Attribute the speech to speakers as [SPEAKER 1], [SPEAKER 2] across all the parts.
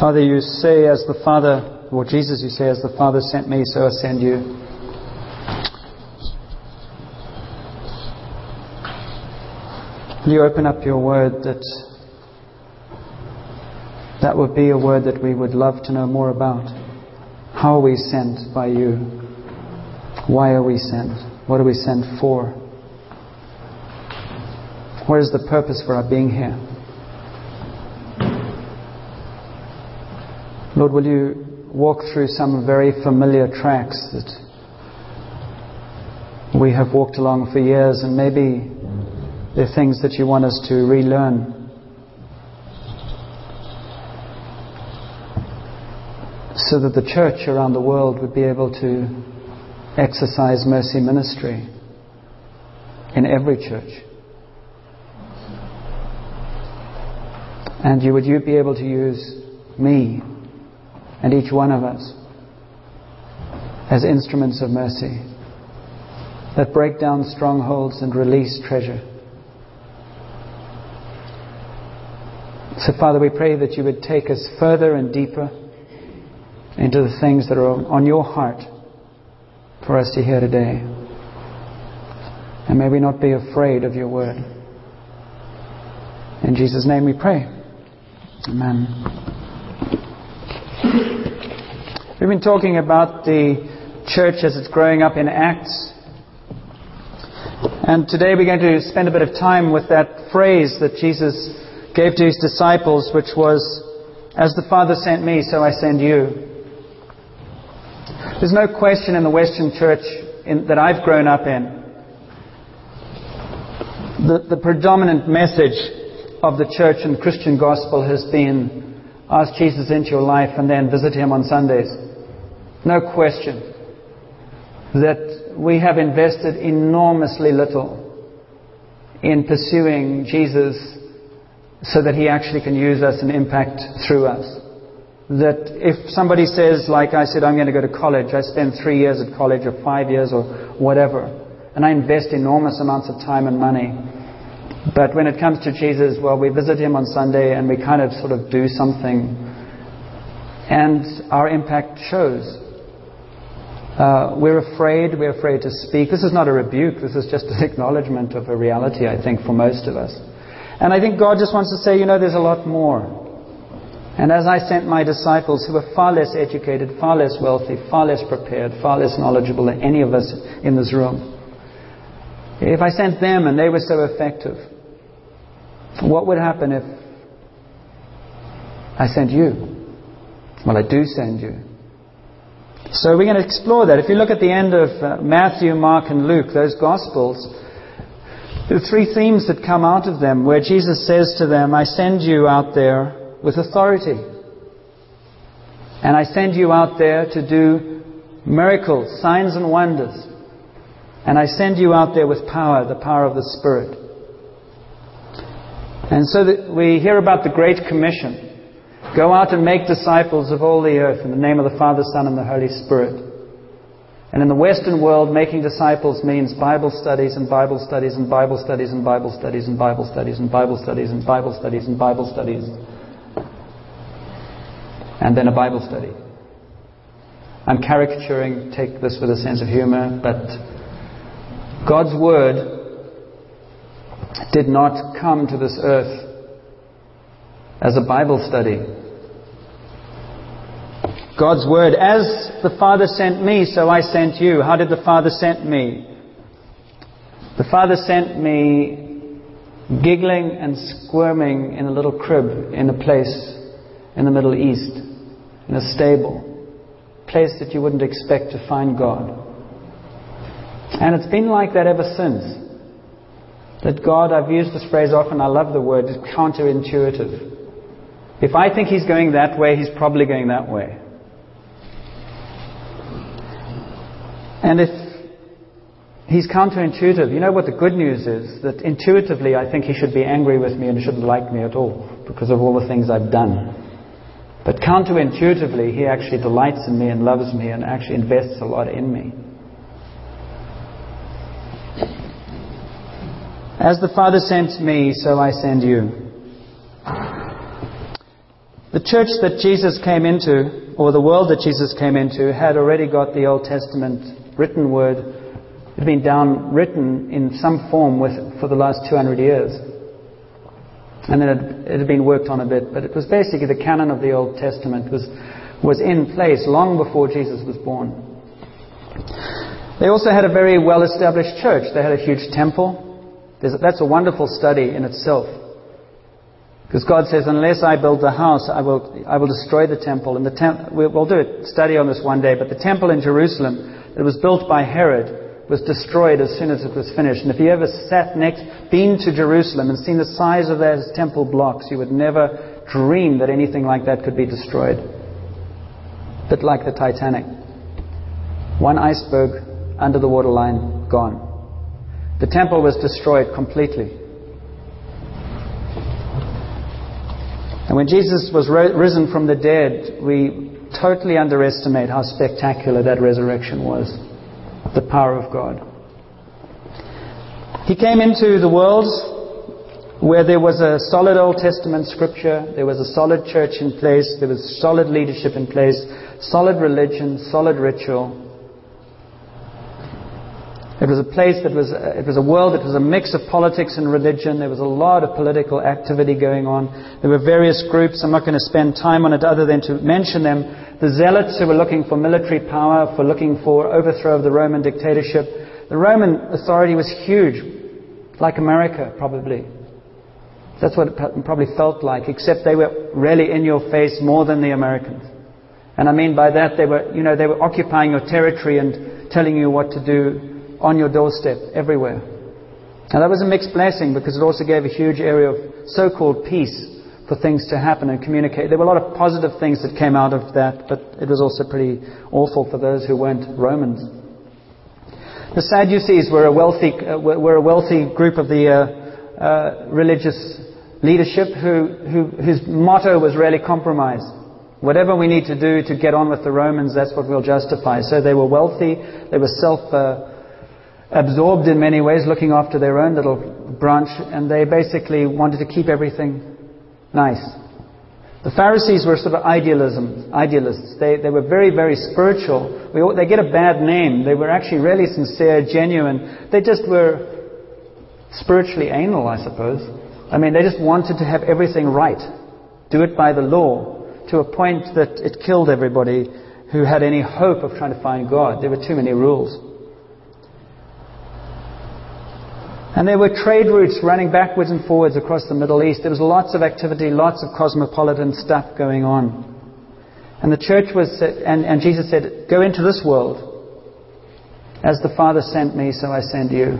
[SPEAKER 1] Father, you say, as the Father, or Jesus, you say, as the Father sent me, so I send you. Will you open up your word that that would be a word that we would love to know more about? How are we sent by you? Why are we sent? What are we sent for? What is the purpose for our being here? Lord, will you walk through some very familiar tracks that we have walked along for years, and maybe they're things that you want us to relearn. So that the church around the world would be able to exercise mercy ministry in every church. And you would you be able to use me and each one of us as instruments of mercy that break down strongholds and release treasure. So, Father, we pray that you would take us further and deeper into the things that are on your heart for us to hear today. And may we not be afraid of your word. In Jesus' name we pray. Amen. We've been talking about the church as it's growing up in Acts. And today we're going to spend a bit of time with that phrase that Jesus gave to his disciples, which was, As the Father sent me, so I send you. There's no question in the Western church in, that I've grown up in. The, the predominant message of the church and Christian gospel has been ask Jesus into your life and then visit him on Sundays. No question that we have invested enormously little in pursuing Jesus so that he actually can use us and impact through us. That if somebody says, like I said, I'm going to go to college, I spend three years at college or five years or whatever, and I invest enormous amounts of time and money but when it comes to Jesus, well, we visit him on Sunday and we kind of sort of do something. And our impact shows. Uh, we're afraid, we're afraid to speak. This is not a rebuke, this is just an acknowledgement of a reality, I think, for most of us. And I think God just wants to say, you know, there's a lot more. And as I sent my disciples who were far less educated, far less wealthy, far less prepared, far less knowledgeable than any of us in this room, if I sent them and they were so effective, what would happen if I sent you? Well, I do send you. So we're going to explore that. If you look at the end of uh, Matthew, Mark, and Luke, those Gospels, are three themes that come out of them where Jesus says to them, I send you out there with authority. And I send you out there to do miracles, signs, and wonders. And I send you out there with power, the power of the Spirit. And so that we hear about the Great Commission. Go out and make disciples of all the earth in the name of the Father, Son, and the Holy Spirit. And in the Western world, making disciples means Bible studies and Bible studies and Bible studies and Bible studies and Bible studies and Bible studies and Bible studies and Bible studies. And then a Bible study. I'm caricaturing, take this with a sense of humor, but God's Word did not come to this earth as a Bible study. God's Word, as the Father sent me, so I sent you. How did the Father send me? The Father sent me giggling and squirming in a little crib in a place in the Middle East, in a stable, place that you wouldn't expect to find God. And it's been like that ever since. That God, I've used this phrase often, I love the word, is counterintuitive. If I think He's going that way, He's probably going that way. And if He's counterintuitive, you know what the good news is? That intuitively I think He should be angry with me and shouldn't like me at all because of all the things I've done. But counterintuitively, He actually delights in me and loves me and actually invests a lot in me. As the Father sent me, so I send you. The church that Jesus came into, or the world that Jesus came into, had already got the Old Testament written word. Had been down written in some form with, for the last 200 years. And then it, it had been worked on a bit, but it was basically the canon of the Old Testament was, was in place long before Jesus was born. They also had a very well established church. They had a huge temple. There's, that's a wonderful study in itself. Because God says, unless I build the house, I will, I will destroy the temple. And the tem- we'll do a study on this one day, but the temple in Jerusalem that was built by Herod was destroyed as soon as it was finished. And if you ever sat next, been to Jerusalem and seen the size of those temple blocks, you would never dream that anything like that could be destroyed. A bit like the Titanic. One iceberg under the waterline, gone. The temple was destroyed completely. When Jesus was risen from the dead, we totally underestimate how spectacular that resurrection was. The power of God. He came into the world where there was a solid Old Testament scripture, there was a solid church in place, there was solid leadership in place, solid religion, solid ritual, it was a place that was, uh, it was a world that was a mix of politics and religion. There was a lot of political activity going on. There were various groups. I'm not going to spend time on it other than to mention them. The Zealots who were looking for military power, for looking for overthrow of the Roman dictatorship. The Roman authority was huge, like America probably. That's what it probably felt like, except they were really in your face more than the Americans. And I mean by that, they were, you know, they were occupying your territory and telling you what to do on your doorstep everywhere. Now that was a mixed blessing because it also gave a huge area of so-called peace for things to happen and communicate. There were a lot of positive things that came out of that, but it was also pretty awful for those who weren't Romans. The Sadducees were a wealthy, uh, were a wealthy group of the uh, uh, religious leadership who, who, whose motto was really compromise. Whatever we need to do to get on with the Romans, that's what we'll justify. So they were wealthy, they were self uh, absorbed in many ways, looking after their own little branch, and they basically wanted to keep everything nice. The Pharisees were sort of idealism, idealists. They, they were very, very spiritual. We, they get a bad name. They were actually really sincere, genuine. They just were spiritually anal, I suppose. I mean, they just wanted to have everything right. Do it by the law to a point that it killed everybody who had any hope of trying to find God. There were too many rules. And there were trade routes running backwards and forwards across the Middle East. There was lots of activity, lots of cosmopolitan stuff going on. And the church was, and, and Jesus said, Go into this world. As the Father sent me, so I send you.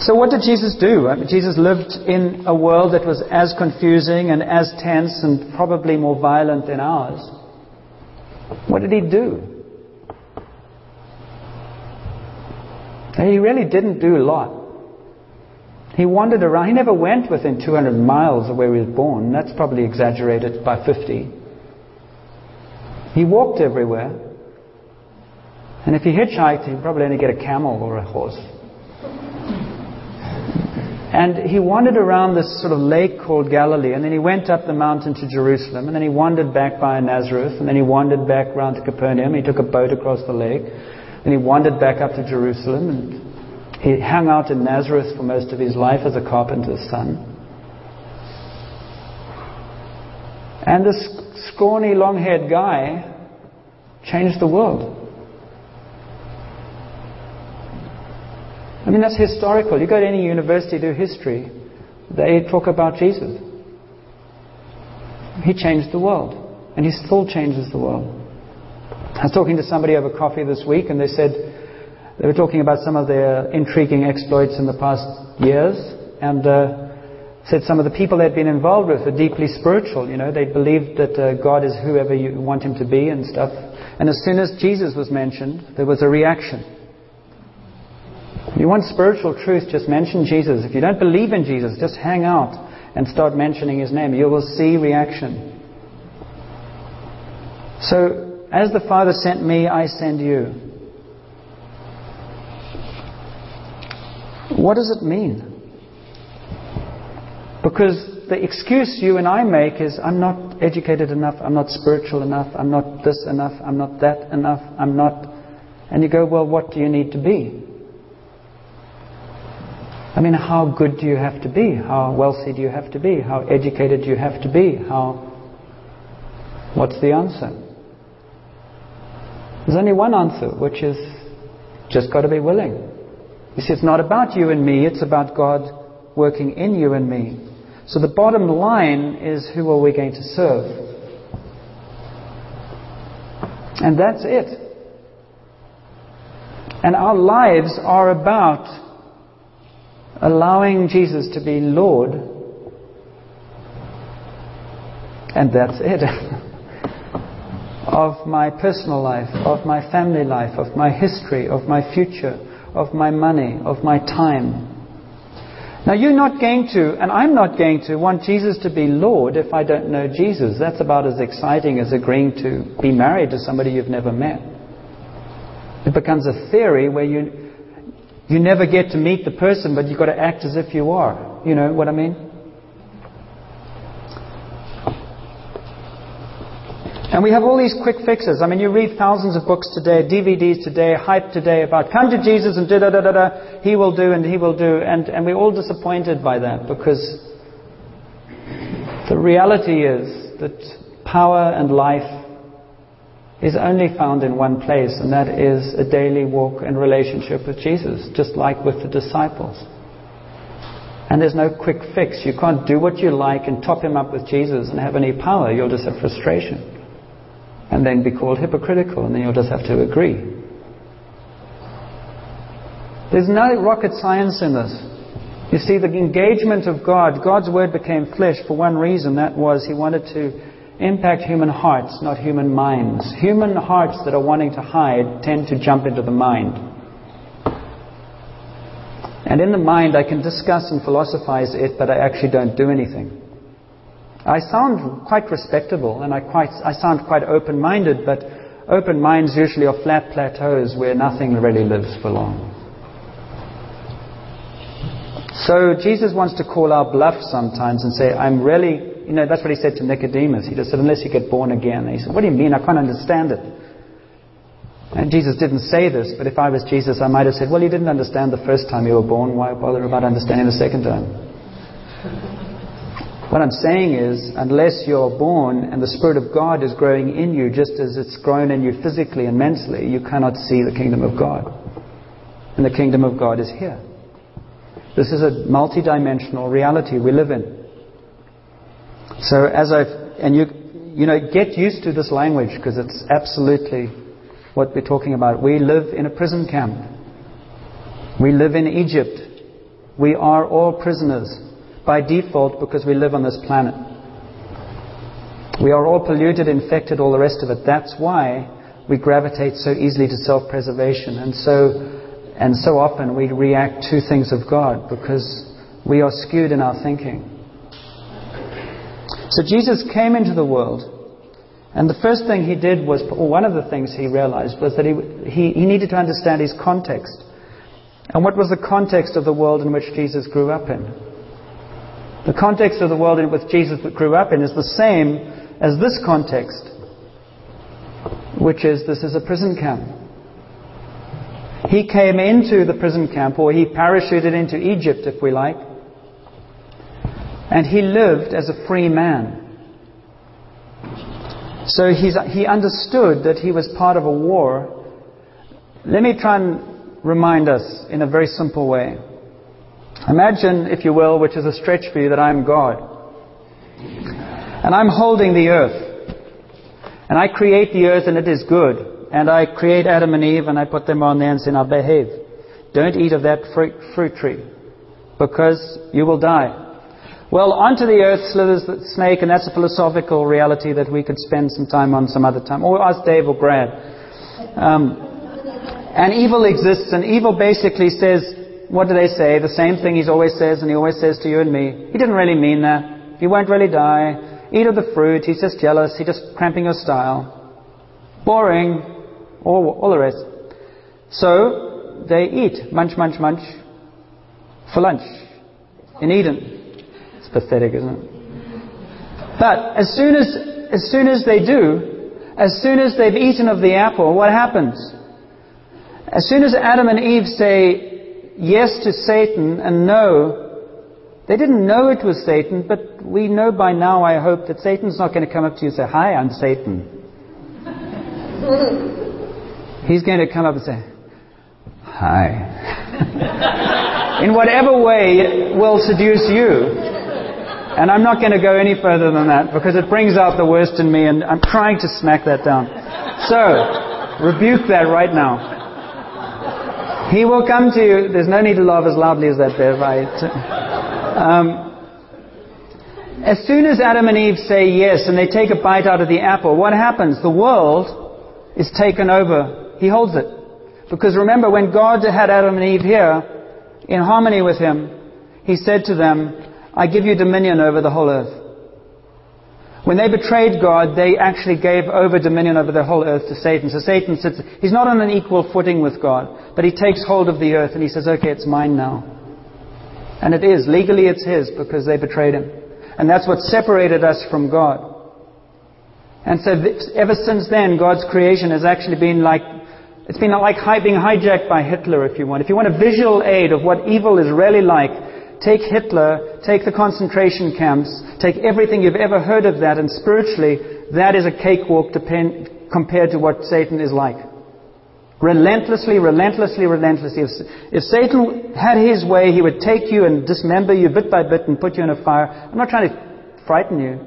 [SPEAKER 1] So, what did Jesus do? I mean, Jesus lived in a world that was as confusing and as tense and probably more violent than ours. What did he do? He really didn't do a lot. He wandered around. He never went within 200 miles of where he was born. That's probably exaggerated by 50. He walked everywhere. And if he hitchhiked, he'd probably only get a camel or a horse. And he wandered around this sort of lake called Galilee, and then he went up the mountain to Jerusalem, and then he wandered back by Nazareth, and then he wandered back round to Capernaum. He took a boat across the lake. And he wandered back up to Jerusalem and he hung out in Nazareth for most of his life as a carpenter's son. And this scrawny, long haired guy changed the world. I mean, that's historical. You go to any university, do history, they talk about Jesus. He changed the world, and he still changes the world. I was talking to somebody over coffee this week, and they said they were talking about some of their intriguing exploits in the past years, and uh, said some of the people they'd been involved with were deeply spiritual. You know, they believed that uh, God is whoever you want Him to be and stuff. And as soon as Jesus was mentioned, there was a reaction. You want spiritual truth, just mention Jesus. If you don't believe in Jesus, just hang out and start mentioning His name. You will see reaction. So as the Father sent me, I send you. What does it mean? Because the excuse you and I make is I'm not educated enough, I'm not spiritual enough, I'm not this enough, I'm not that enough, I'm not. And you go, well, what do you need to be? I mean, how good do you have to be? How wealthy do you have to be? How educated do you have to be? How. What's the answer? There's only one answer, which is just got to be willing. You see, it's not about you and me, it's about God working in you and me. So the bottom line is who are we going to serve? And that's it. And our lives are about allowing Jesus to be Lord. And that's it. of my personal life, of my family life, of my history, of my future, of my money, of my time. Now, you're not going to, and I'm not going to, want Jesus to be Lord if I don't know Jesus. That's about as exciting as agreeing to be married to somebody you've never met. It becomes a theory where you, you never get to meet the person, but you've got to act as if you are. You know what I mean? And we have all these quick fixes. I mean, you read thousands of books today, DVDs today, hype today about come to Jesus and da da da da he will do and he will do. And, and we're all disappointed by that because the reality is that power and life is only found in one place, and that is a daily walk and relationship with Jesus, just like with the disciples. And there's no quick fix. You can't do what you like and top him up with Jesus and have any power. You'll just have frustration and then be called hypocritical, and then you'll just have to agree. There's no rocket science in this. You see, the engagement of God, God's Word became flesh for one reason. That was He wanted to impact human hearts, not human minds. Human hearts that are wanting to hide tend to jump into the mind. And in the mind, I can discuss and philosophize it, but I actually don't do anything. I sound quite respectable and I, quite, I sound quite open minded, but open minds usually are flat plateaus where nothing really lives for long. So Jesus wants to call our bluff sometimes and say, I'm really, you know, that's what he said to Nicodemus. He just said, unless you get born again. And he said, What do you mean? I can't understand it. And Jesus didn't say this, but if I was Jesus, I might have said, Well, you didn't understand the first time you were born. Why bother about understanding the second time? What I'm saying is, unless you're born and the Spirit of God is growing in you just as it's grown in you physically and mentally, you cannot see the kingdom of God. And the kingdom of God is here. This is a multidimensional reality we live in. So as I've, and you, you know, get used to this language because it's absolutely what we're talking about. We live in a prison camp. We live in Egypt. We are all prisoners by default because we live on this planet. We are all polluted, infected, all the rest of it. That's why we gravitate so easily to self preservation. And so, and so often we react to things of God because we are skewed in our thinking. So Jesus came into the world, and the first thing he did was, or one of the things he realized was that he, he, he needed to understand his context. And what was the context of the world in which Jesus grew up in? The context of the world in which Jesus grew up in is the same as this context, which is this is a prison camp. He came into the prison camp, or he parachuted into Egypt, if we like, and he lived as a free man. So he understood that he was part of a war. Let me try and remind us in a very simple way. Imagine, if you will, which is a stretch for you, that I'm God. And I'm holding the earth. And I create the earth and it is good. And I create Adam and Eve and I put them on there and say, now behave. Don't eat of that fruit, tree because you will die. Well, onto the earth slithers the snake, and that's a philosophical reality that we could spend some time on some other time. Or ask Dave or. Um, and evil exists, and evil basically says, what do they say? The same thing he always says, and he always says to you and me. He didn't really mean that. He won't really die. Eat of the fruit. He's just jealous. He's just cramping your style. Boring. All, all the rest. So they eat. Munch, munch, munch. For lunch. In Eden. It's pathetic, isn't it? But as soon as, as soon as they do, as soon as they've eaten of the apple, what happens? As soon as Adam and Eve say yes to Satan and no, they didn't know it was Satan, but we know by now, I hope, that Satan's not going to come up to you and say, Hi, I'm Satan. He's going to come up and say, Hi. In whatever way will seduce you. And I'm not going to go any further than that because it brings out the worst in me and I'm trying to smack that down. So, rebuke that right now. He will come to you. There's no need to laugh as loudly as that, Bev. I, um, as soon as Adam and Eve say yes and they take a bite out of the apple, what happens? The world is taken over. He holds it. Because remember, when God had Adam and Eve here, in harmony with Him, He said to them, I give you dominion over the whole earth. When they betrayed God, they actually gave over dominion over the whole earth to Satan. So Satan sits, he's not on an equal footing with God, but he takes hold of the earth and he says, okay, it's mine now. And it is. Legally it's his because they betrayed him. And that's what separated us from God. And so ever since then, God's creation has actually been like, it's been like being hijacked by Hitler, if you want. If you want a visual aid of what evil is really like, take Hitler, take the concentration camps, take everything you've ever heard of that, and spiritually, that is a cakewalk depend, compared to what Satan is like. Relentlessly, relentlessly, relentlessly. If, if Satan had his way, he would take you and dismember you bit by bit and put you in a fire. I'm not trying to frighten you.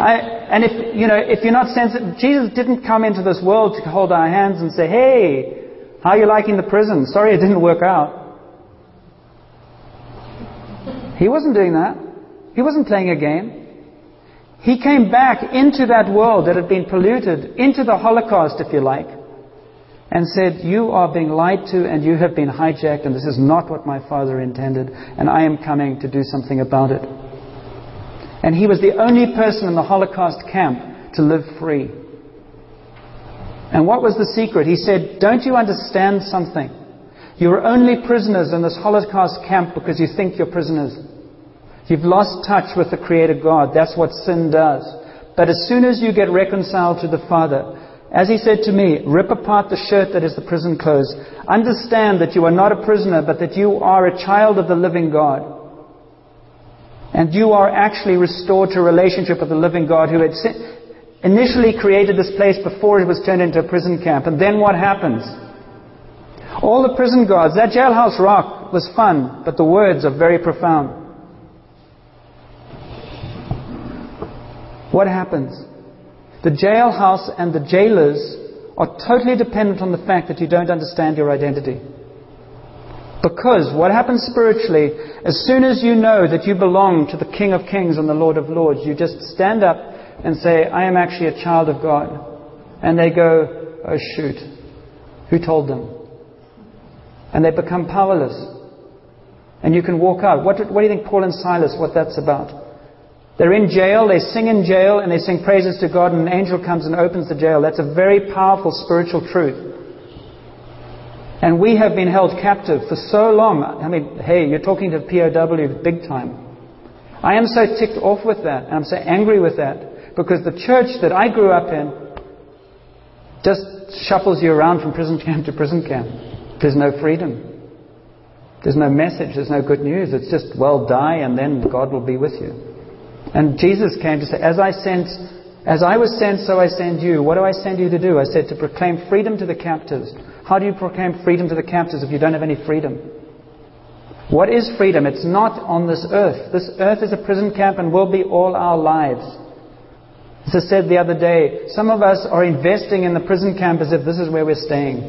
[SPEAKER 1] I, and if, you know, if you're not sensitive, Jesus didn't come into this world to hold our hands and say, hey, how are you liking the prison? Sorry it didn't work out. He wasn't doing that. He wasn't playing a game. He came back into that world that had been polluted, into the Holocaust, if you like, and said, You are being lied to and you have been hijacked, and this is not what my Father intended, and I am coming to do something about it. And he was the only person in the Holocaust camp to live free. And what was the secret? He said, Don't you understand something? You're only prisoners in this Holocaust camp because you think you're prisoners. You've lost touch with the Creator God. That's what sin does. But as soon as you get reconciled to the Father, as he said to me, rip apart the shirt that is the prison clothes. Understand that you are not a prisoner, but that you are a child of the living God. And you are actually restored to a relationship with the living God who had initially created this place before it was turned into a prison camp. And then what happens? All the prison guards, that jailhouse rock was fun, but the words are very profound. What happens? The jailhouse and the jailers are totally dependent on the fact that you don't understand your identity. Because what happens spiritually, as soon as you know that you belong to the King of Kings and the Lord of Lords, you just stand up and say, I am actually a child of God. And they go, oh shoot, who told them? And they become powerless. And you can walk out. What, what do you think Paul and Silas, what that's about? They're in jail, they sing in jail, and they sing praises to God, and an angel comes and opens the jail. That's a very powerful spiritual truth. And we have been held captive for so long. I mean, hey, you're talking to POW big time. I am so ticked off with that, and I'm so angry with that, because the church that I grew up in just shuffles you around from prison camp to prison camp. There's no freedom. There's no message. There's no good news. It's just, well, die and then God will be with you. And Jesus came to say, As I sent, as I was sent, so I send you. What do I send you to do? I said to proclaim freedom to the captives. How do you proclaim freedom to the captives if you don't have any freedom? What is freedom? It's not on this earth. This earth is a prison camp and will be all our lives. As I said the other day, some of us are investing in the prison camp as if this is where we're staying.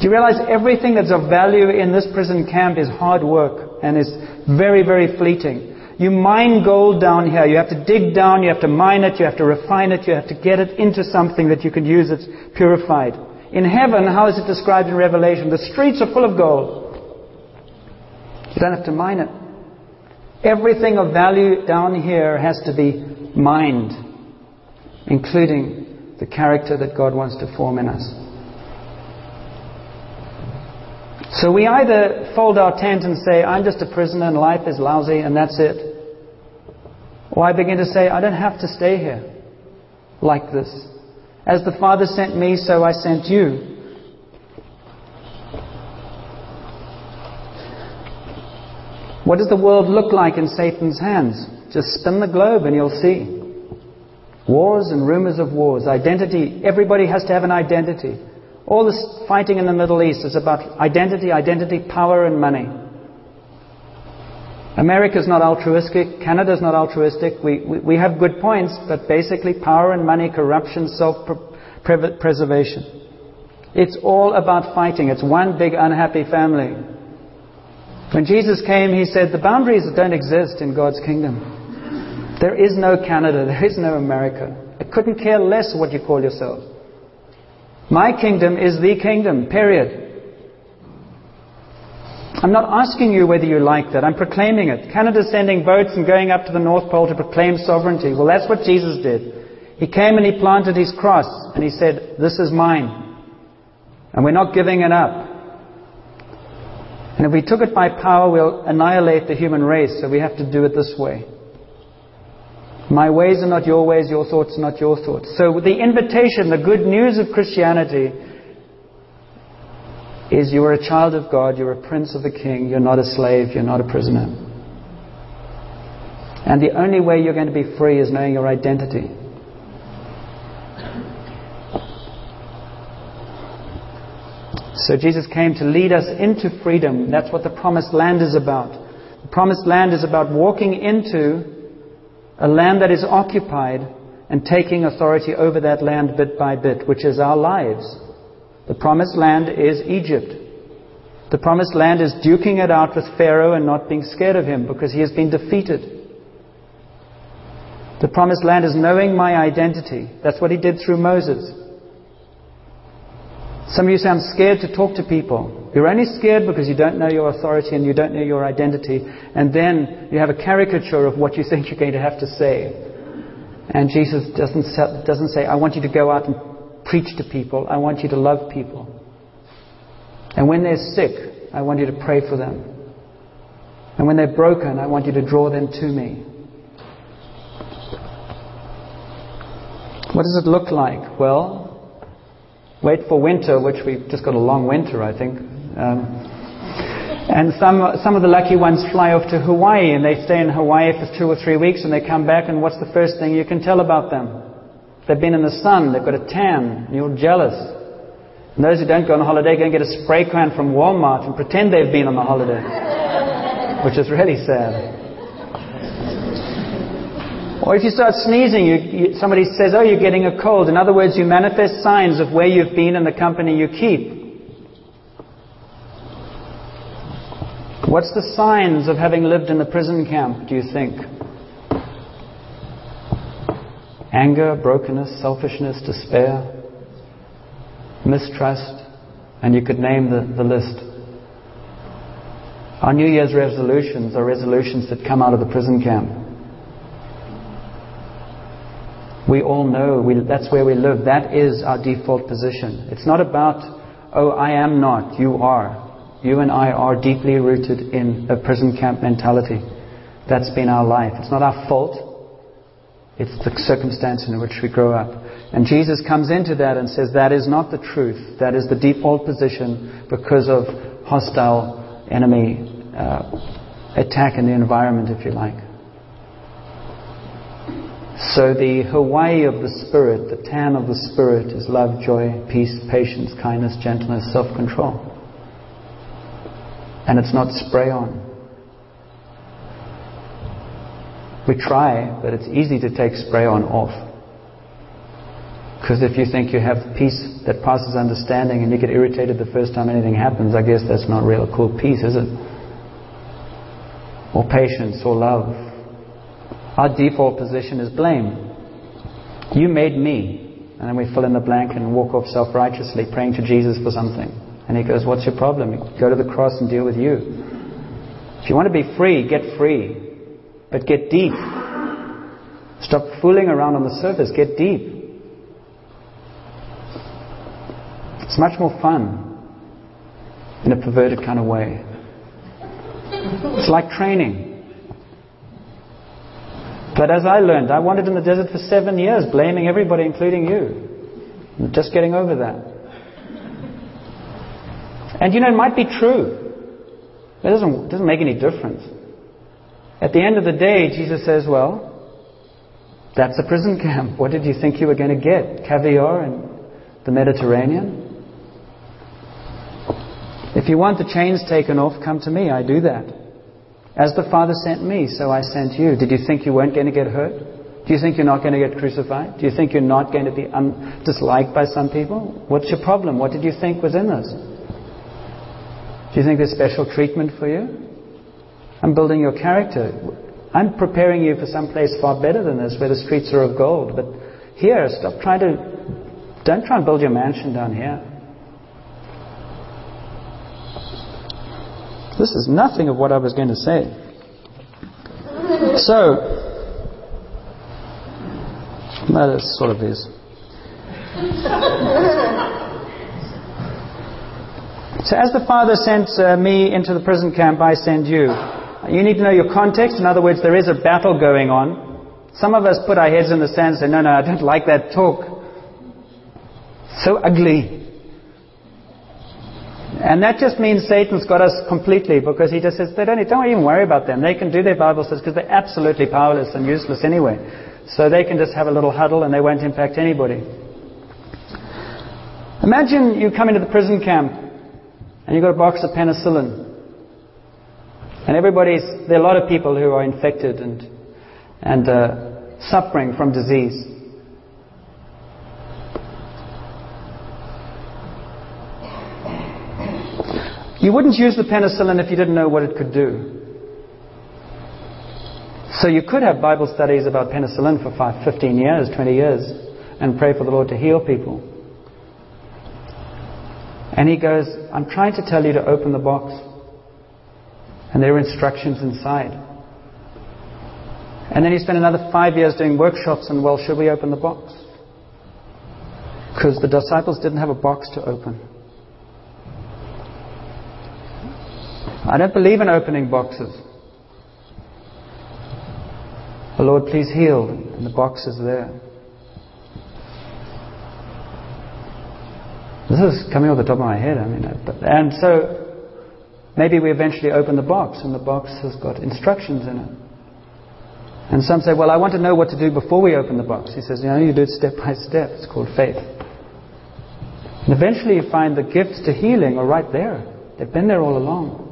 [SPEAKER 1] Do you realize everything that's of value in this prison camp is hard work and is very, very fleeting? You mine gold down here. You have to dig down, you have to mine it, you have to refine it, you have to get it into something that you can use that's purified. In heaven, how is it described in Revelation? The streets are full of gold. You don't have to mine it. Everything of value down here has to be mined, including the character that God wants to form in us. So we either fold our tent and say, I'm just a prisoner and life is lousy and that's it. Or I begin to say, I don't have to stay here like this. As the Father sent me, so I sent you. What does the world look like in Satan's hands? Just spin the globe and you'll see. Wars and rumors of wars. Identity. Everybody has to have an identity. All this fighting in the Middle East is about identity, identity, power, and money. America's not altruistic. Canada's not altruistic. We, we, we have good points, but basically power and money, corruption, self preservation. It's all about fighting. It's one big unhappy family. When Jesus came, he said, The boundaries don't exist in God's kingdom. There is no Canada. There is no America. I couldn't care less what you call yourself. My kingdom is the kingdom, period. I'm not asking you whether you like that. I'm proclaiming it. Canada's sending boats and going up to the North Pole to proclaim sovereignty. Well, that's what Jesus did. He came and he planted his cross and he said, This is mine. And we're not giving it up. And if we took it by power, we'll annihilate the human race, so we have to do it this way. My ways are not your ways, your thoughts are not your thoughts. So the invitation, the good news of Christianity is you are a child of God, you're a prince of the king, you're not a slave, you're not a prisoner. And the only way you're going to be free is knowing your identity. So Jesus came to lead us into freedom. That's what the promised land is about. The promised land is about walking into a land that is occupied and taking authority over that land bit by bit, which is our lives. The promised land is Egypt. The promised land is duking it out with Pharaoh and not being scared of him because he has been defeated. The promised land is knowing my identity. That's what he did through Moses. Some of you say, I'm scared to talk to people. You're only scared because you don't know your authority and you don't know your identity. And then you have a caricature of what you think you're going to have to say. And Jesus doesn't, doesn't say, I want you to go out and preach to people. I want you to love people. And when they're sick, I want you to pray for them. And when they're broken, I want you to draw them to me. What does it look like? Well, wait for winter, which we've just got a long winter, I think. Um, and some, some of the lucky ones fly off to Hawaii and they stay in Hawaii for two or three weeks and they come back and what's the first thing you can tell about them? They've been in the sun, they've got a tan, and you're jealous. And those who don't go on holiday go and get a spray can from Walmart and pretend they've been on the holiday, which is really sad. Or if you start sneezing, you, you, somebody says, Oh, you're getting a cold. In other words, you manifest signs of where you've been and the company you keep. What's the signs of having lived in the prison camp, do you think? Anger, brokenness, selfishness, despair, mistrust, and you could name the, the list. Our New Year's resolutions are resolutions that come out of the prison camp. We all know we, that's where we live. That is our default position. It's not about, oh, I am not, you are. You and I are deeply rooted in a prison camp mentality. That's been our life. It's not our fault. It's the circumstance in which we grow up. And Jesus comes into that and says that is not the truth. That is the default position because of hostile enemy uh, attack in the environment, if you like. So the Hawaii of the Spirit, the tan of the Spirit, is love, joy, peace, patience, kindness, gentleness, self control. And it's not spray on. We try, but it's easy to take spray on off. Because if you think you have peace that passes understanding and you get irritated the first time anything happens, I guess that's not real cool peace, is it? Or patience or love our default position is blame. You made me. And then we fill in the blank and walk off self righteously, praying to Jesus for something. And he goes, What's your problem? Go to the cross and deal with you. If you want to be free, get free. But get deep. Stop fooling around on the surface. Get deep. It's much more fun. in a perverted kind of way. It's like training. But as I learned, I wandered in the desert for seven years, blaming everybody, including you. Just getting over that. And you know, it might be true. It doesn't, doesn't make any difference. At the end of the day, Jesus says, well, that's a prison camp. What did you think you were going to get? Caviar and the Mediterranean? If you want the chains taken off, come to me. I do that. As the Father sent me, so I sent you. Did you think you weren't going to get hurt? Do you think you're not going to get crucified? Do you think you're not going to be un- disliked by some people? What's your problem? What did you think was in this? Do you think there's special treatment for you? I'm building your character. I'm preparing you for some place far better than this, where the streets are of gold. But here, stop trying to, don't try and build your mansion down here. This is nothing of what I was going to say. So, that is sort of is. So, as the Father sent uh, me into the prison camp, I send you. You need to know your context. In other words, there is a battle going on. Some of us put our heads in the sand and say, No, no, I don't like that talk. So ugly. And that just means Satan's got us completely because he just says, they don't, don't even worry about them. They can do their Bible studies because they're absolutely powerless and useless anyway. So they can just have a little huddle and they won't impact anybody. Imagine you come into the prison camp and you've got a box of penicillin. And everybody's, there are a lot of people who are infected and, and uh, suffering from disease. You wouldn't use the penicillin if you didn't know what it could do. So you could have Bible studies about penicillin for five, 15 years, 20 years, and pray for the Lord to heal people. And he goes, I'm trying to tell you to open the box. And there are instructions inside. And then he spent another five years doing workshops and, well, should we open the box? Because the disciples didn't have a box to open. I don't believe in opening boxes. The Lord, please heal. And the box is there. This is coming off the top of my head. I mean, uh, and so maybe we eventually open the box, and the box has got instructions in it. And some say, "Well, I want to know what to do before we open the box." He says, "You know, you do it step by step. It's called faith." And eventually, you find the gifts to healing are right there. They've been there all along.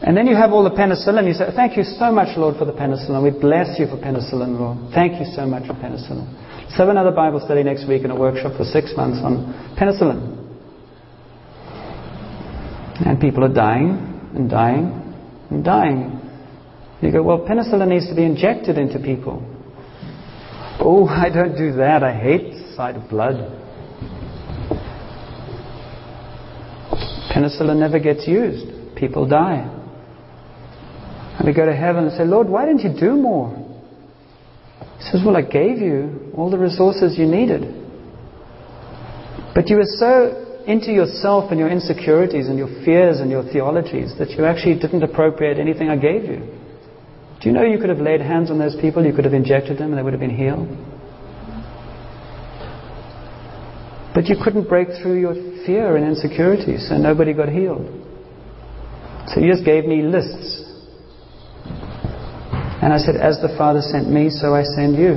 [SPEAKER 1] And then you have all the penicillin. You say, Thank you so much, Lord, for the penicillin. We bless you for penicillin, Lord. Thank you so much for penicillin. Let's have another Bible study next week and a workshop for six months on penicillin. And people are dying and dying and dying. You go, Well, penicillin needs to be injected into people. Oh, I don't do that. I hate the sight of blood. Penicillin never gets used. People die. And we go to heaven and say, Lord, why didn't you do more? He says, Well, I gave you all the resources you needed. But you were so into yourself and your insecurities and your fears and your theologies that you actually didn't appropriate anything I gave you. Do you know you could have laid hands on those people, you could have injected them, and they would have been healed? But you couldn't break through your fear and insecurities, so nobody got healed. So you just gave me lists and I said, As the Father sent me, so I send you.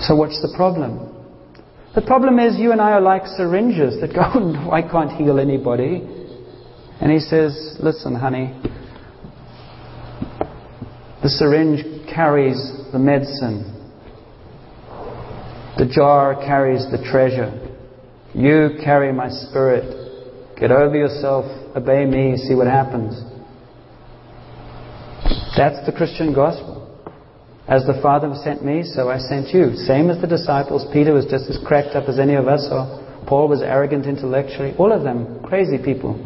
[SPEAKER 1] So what's the problem? The problem is you and I are like syringes that go, I can't heal anybody. And he says, Listen, honey, the syringe carries the medicine, the jar carries the treasure. You carry my spirit. Get over yourself, obey me, see what happens. That's the Christian gospel. As the Father sent me, so I sent you. Same as the disciples. Peter was just as cracked up as any of us or Paul was arrogant intellectually. All of them, crazy people.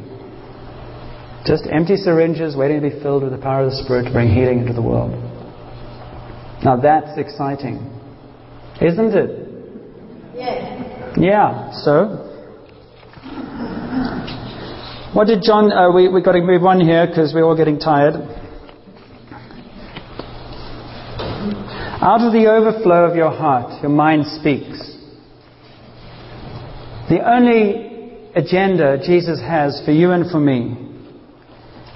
[SPEAKER 1] Just empty syringes waiting to be filled with the power of the Spirit to bring healing into the world. Now that's exciting. Isn't it?
[SPEAKER 2] Yes.
[SPEAKER 1] Yeah, so What did John, uh, we, we got to move on here because we're all getting tired. Out of the overflow of your heart, your mind speaks. The only agenda Jesus has for you and for me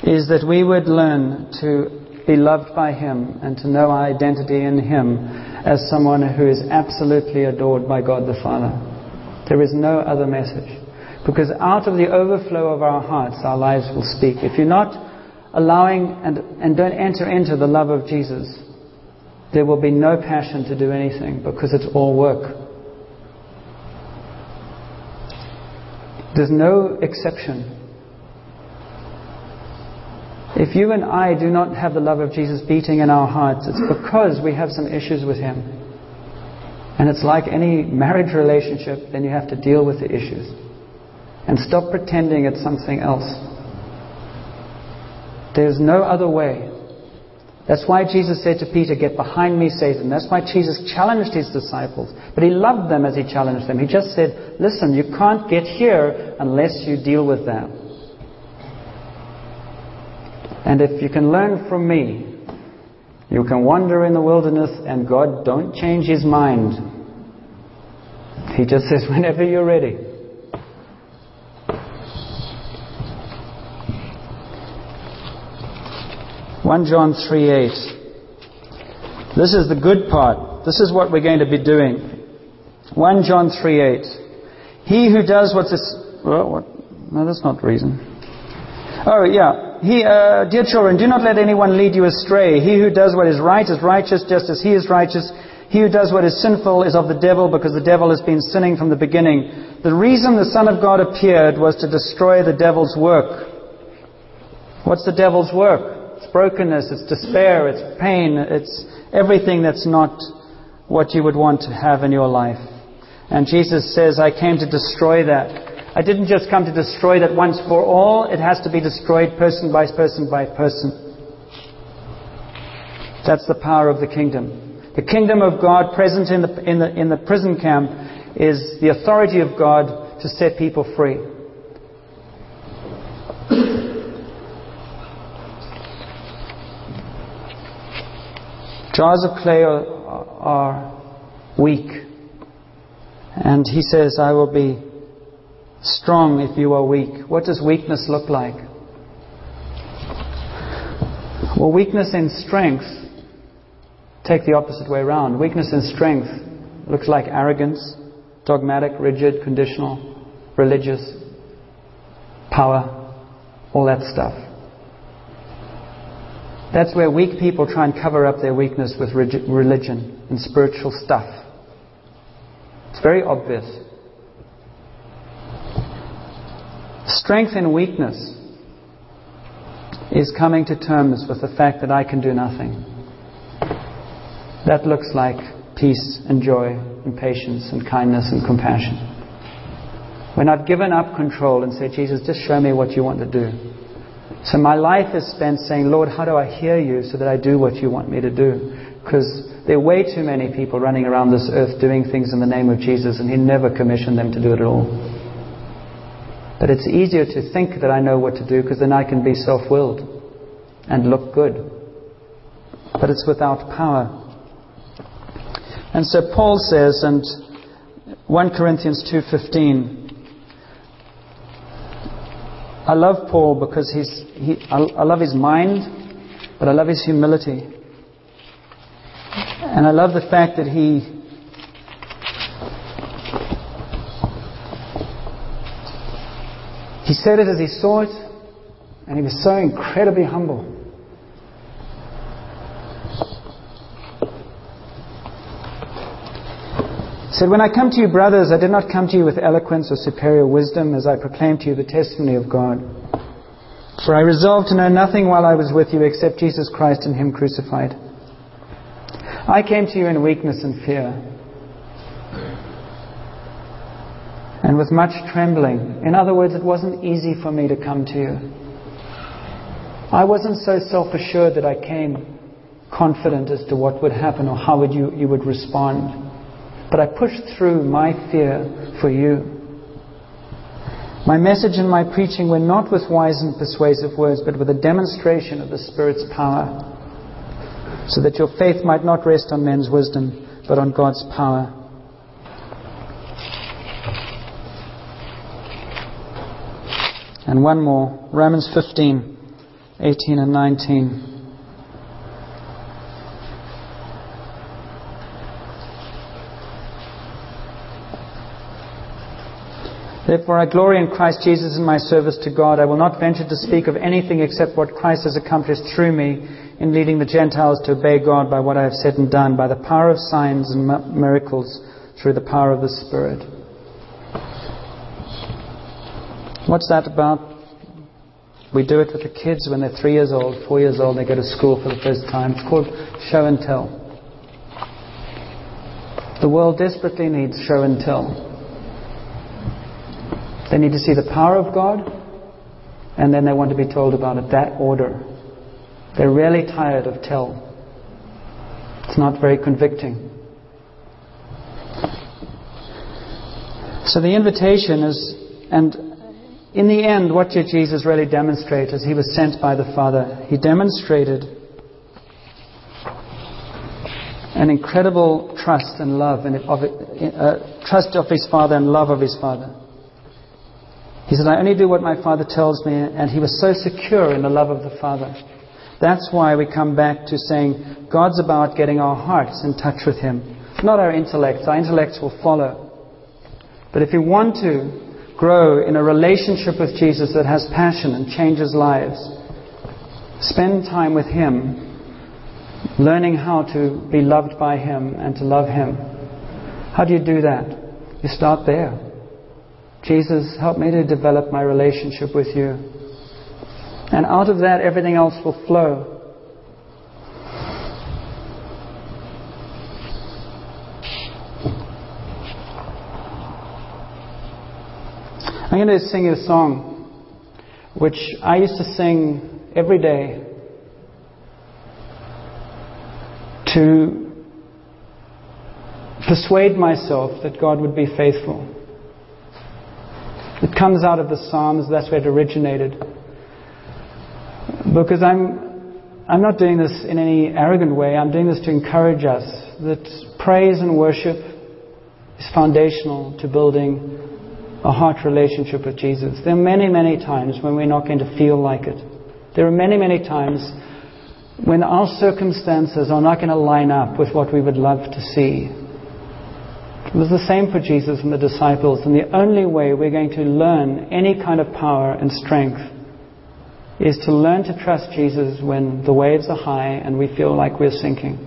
[SPEAKER 1] is that we would learn to be loved by Him and to know our identity in Him as someone who is absolutely adored by God the Father. There is no other message. Because out of the overflow of our hearts, our lives will speak. If you're not allowing and, and don't enter into the love of Jesus, there will be no passion to do anything because it's all work. There's no exception. If you and I do not have the love of Jesus beating in our hearts, it's because we have some issues with Him. And it's like any marriage relationship, then you have to deal with the issues. And stop pretending it's something else. There's no other way. That's why Jesus said to Peter, Get behind me, Satan. That's why Jesus challenged his disciples. But he loved them as he challenged them. He just said, Listen, you can't get here unless you deal with that. And if you can learn from me, you can wander in the wilderness and God don't change his mind. He just says, whenever you're ready. One John three eight. This is the good part. This is what we're going to be doing. One John three eight. He who does what's this, well, what? No, that's not reason. Oh yeah, he, uh, dear children, do not let anyone lead you astray. He who does what is right is righteous, just as he is righteous. He who does what is sinful is of the devil, because the devil has been sinning from the beginning. The reason the Son of God appeared was to destroy the devil's work. What's the devil's work? It's brokenness, it's despair, it's pain, it's everything that's not what you would want to have in your life. And Jesus says, I came to destroy that. I didn't just come to destroy that once for all. It has to be destroyed person by person by person. That's the power of the kingdom. The kingdom of God present in the, in the, in the prison camp is the authority of God to set people free. Jars of clay are, are weak. And he says, I will be strong if you are weak. What does weakness look like? Well, weakness and strength take the opposite way around. Weakness and strength looks like arrogance, dogmatic, rigid, conditional, religious, power, all that stuff. That's where weak people try and cover up their weakness with religion and spiritual stuff. It's very obvious. Strength and weakness is coming to terms with the fact that I can do nothing. That looks like peace and joy and patience and kindness and compassion. When I've given up control and say, Jesus, just show me what you want to do. So my life is spent saying, Lord, how do I hear you so that I do what you want me to do? Because there are way too many people running around this earth doing things in the name of Jesus, and He never commissioned them to do it at all. But it's easier to think that I know what to do because then I can be self willed and look good. But it's without power. And so Paul says, and 1 Corinthians 2.15, I love Paul because he's, he, I, I love his mind, but I love his humility. And I love the fact that he He said it as he saw it, and he was so incredibly humble. Said, When I come to you, brothers, I did not come to you with eloquence or superior wisdom as I proclaimed to you the testimony of God. For I resolved to know nothing while I was with you except Jesus Christ and Him crucified. I came to you in weakness and fear and with much trembling. In other words, it wasn't easy for me to come to you. I wasn't so self assured that I came confident as to what would happen or how would you, you would respond. But I pushed through my fear for you. My message and my preaching were not with wise and persuasive words, but with a demonstration of the Spirit's power, so that your faith might not rest on men's wisdom, but on God's power. And one more Romans 15, 18 and 19. Therefore, I glory in Christ Jesus in my service to God. I will not venture to speak of anything except what Christ has accomplished through me in leading the Gentiles to obey God by what I have said and done, by the power of signs and miracles, through the power of the Spirit. What's that about? We do it with the kids when they're three years old, four years old, they go to school for the first time. It's called show and tell. The world desperately needs show and tell. They need to see the power of God, and then they want to be told about it. That order. They're really tired of tell. It's not very convicting. So the invitation is, and in the end, what did Jesus really demonstrate as he was sent by the Father? He demonstrated an incredible trust and love, and of, uh, trust of his Father and love of his Father. He said, I only do what my Father tells me, and he was so secure in the love of the Father. That's why we come back to saying God's about getting our hearts in touch with Him, not our intellects. Our intellects will follow. But if you want to grow in a relationship with Jesus that has passion and changes lives, spend time with Him, learning how to be loved by Him and to love Him. How do you do that? You start there. Jesus, help me to develop my relationship with you. And out of that, everything else will flow. I'm going to sing you a song which I used to sing every day to persuade myself that God would be faithful. It comes out of the Psalms, that's where it originated. Because I'm, I'm not doing this in any arrogant way, I'm doing this to encourage us that praise and worship is foundational to building a heart relationship with Jesus. There are many, many times when we're not going to feel like it. There are many, many times when our circumstances are not going to line up with what we would love to see. It was the same for Jesus and the disciples, and the only way we're going to learn any kind of power and strength is to learn to trust Jesus when the waves are high and we feel like we're sinking.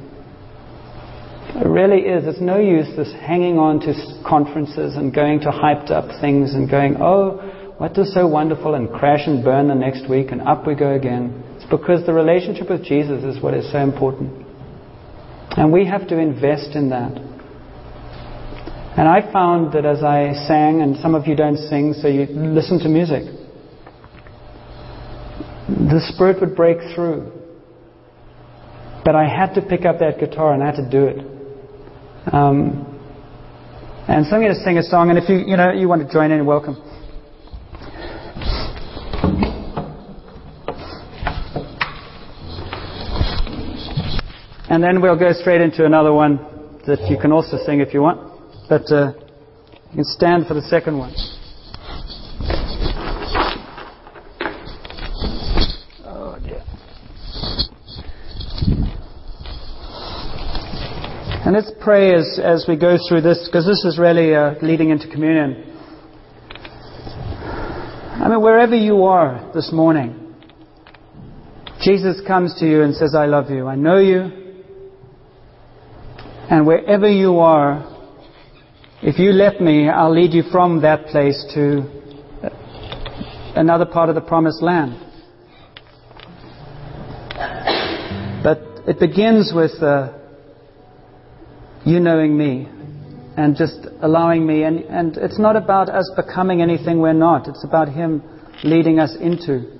[SPEAKER 1] It really is. It's no use this hanging on to conferences and going to hyped up things and going, oh, what is so wonderful, and crash and burn the next week, and up we go again. It's because the relationship with Jesus is what is so important. And we have to invest in that. And I found that as I sang, and some of you don't sing, so you listen to music, the Spirit would break through. But I had to pick up that guitar and I had to do it. Um, and so I'm going to sing a song, and if you, you know, you want to join in, welcome. And then we'll go straight into another one that you can also sing if you want. But uh, you can stand for the second one. Oh. And let's pray as, as we go through this, because this is really uh, leading into communion. I mean, wherever you are this morning, Jesus comes to you and says, I love you. I know you. And wherever you are, if you let me, I'll lead you from that place to another part of the promised land. But it begins with uh, you knowing me and just allowing me. And, and it's not about us becoming anything we're not, it's about Him leading us into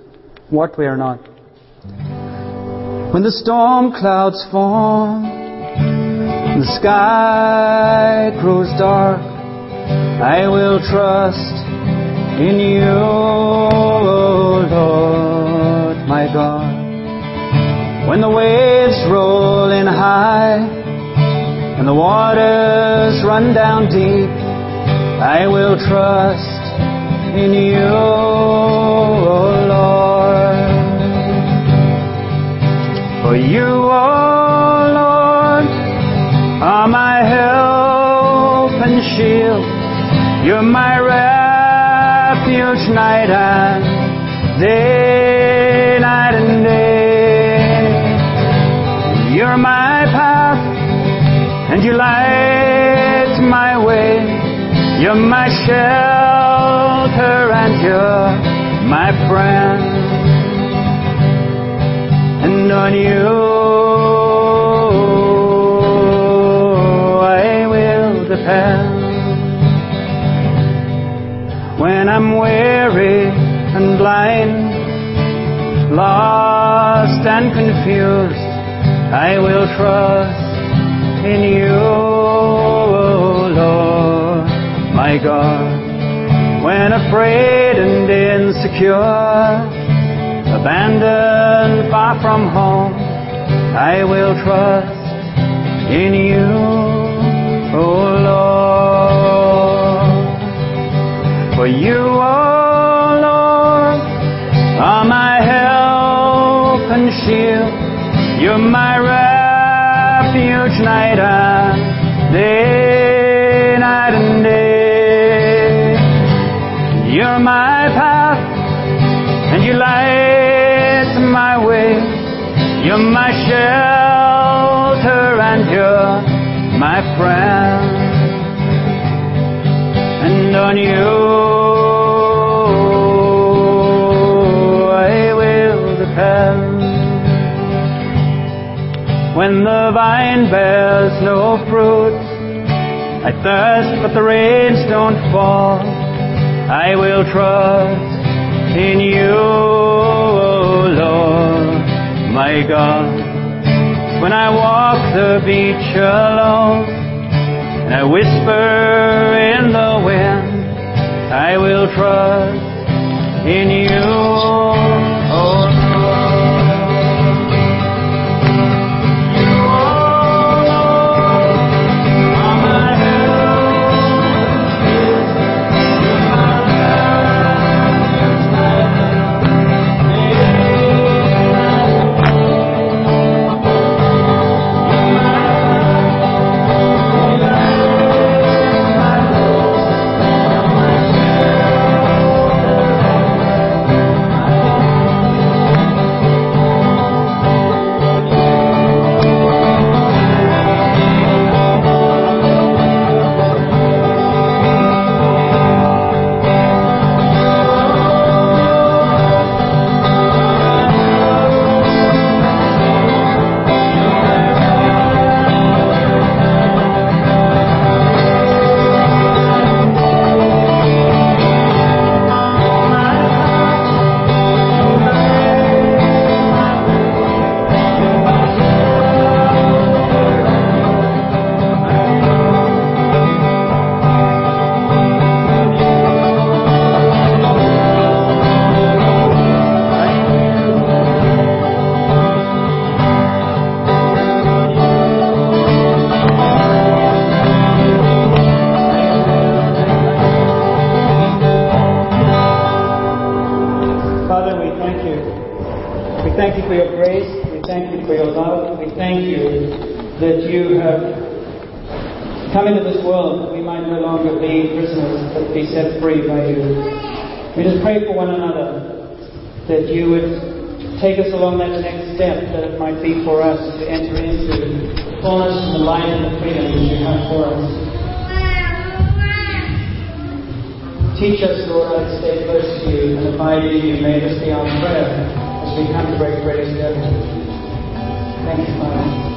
[SPEAKER 1] what we are not. When the storm clouds form, the sky grows dark, I will trust in you, Lord, my God. When the waves roll in high and the waters run down deep, I will trust in you, Lord. For you, O Lord, are my help and shield. You're my refuge night and day, night and day. You're my path and you light my way. You're my shelter and you're my friend. And on you When I'm weary and blind, lost and confused, I will trust in you, Lord, my God. When afraid and insecure, abandoned far from home, I will trust in you, For you, O Lord, are my help and shield. You're my refuge night and day, night and day. You're my path and you light my way. You're my shelter and you're my friend. And on you When the vine bears no fruit, I thirst but the rains don't fall. I will trust in you, O Lord, my God. When I walk the beach alone, and I whisper in the wind, I will trust in you, set free by you. We just pray for one another that you would take us along that next step, that it might be for us to enter into the fullness and the light and the freedom that you have for us. Teach us, Lord, to stay close to you and abide in you. May this be our prayer as we come to break bread together. Thank you, Father.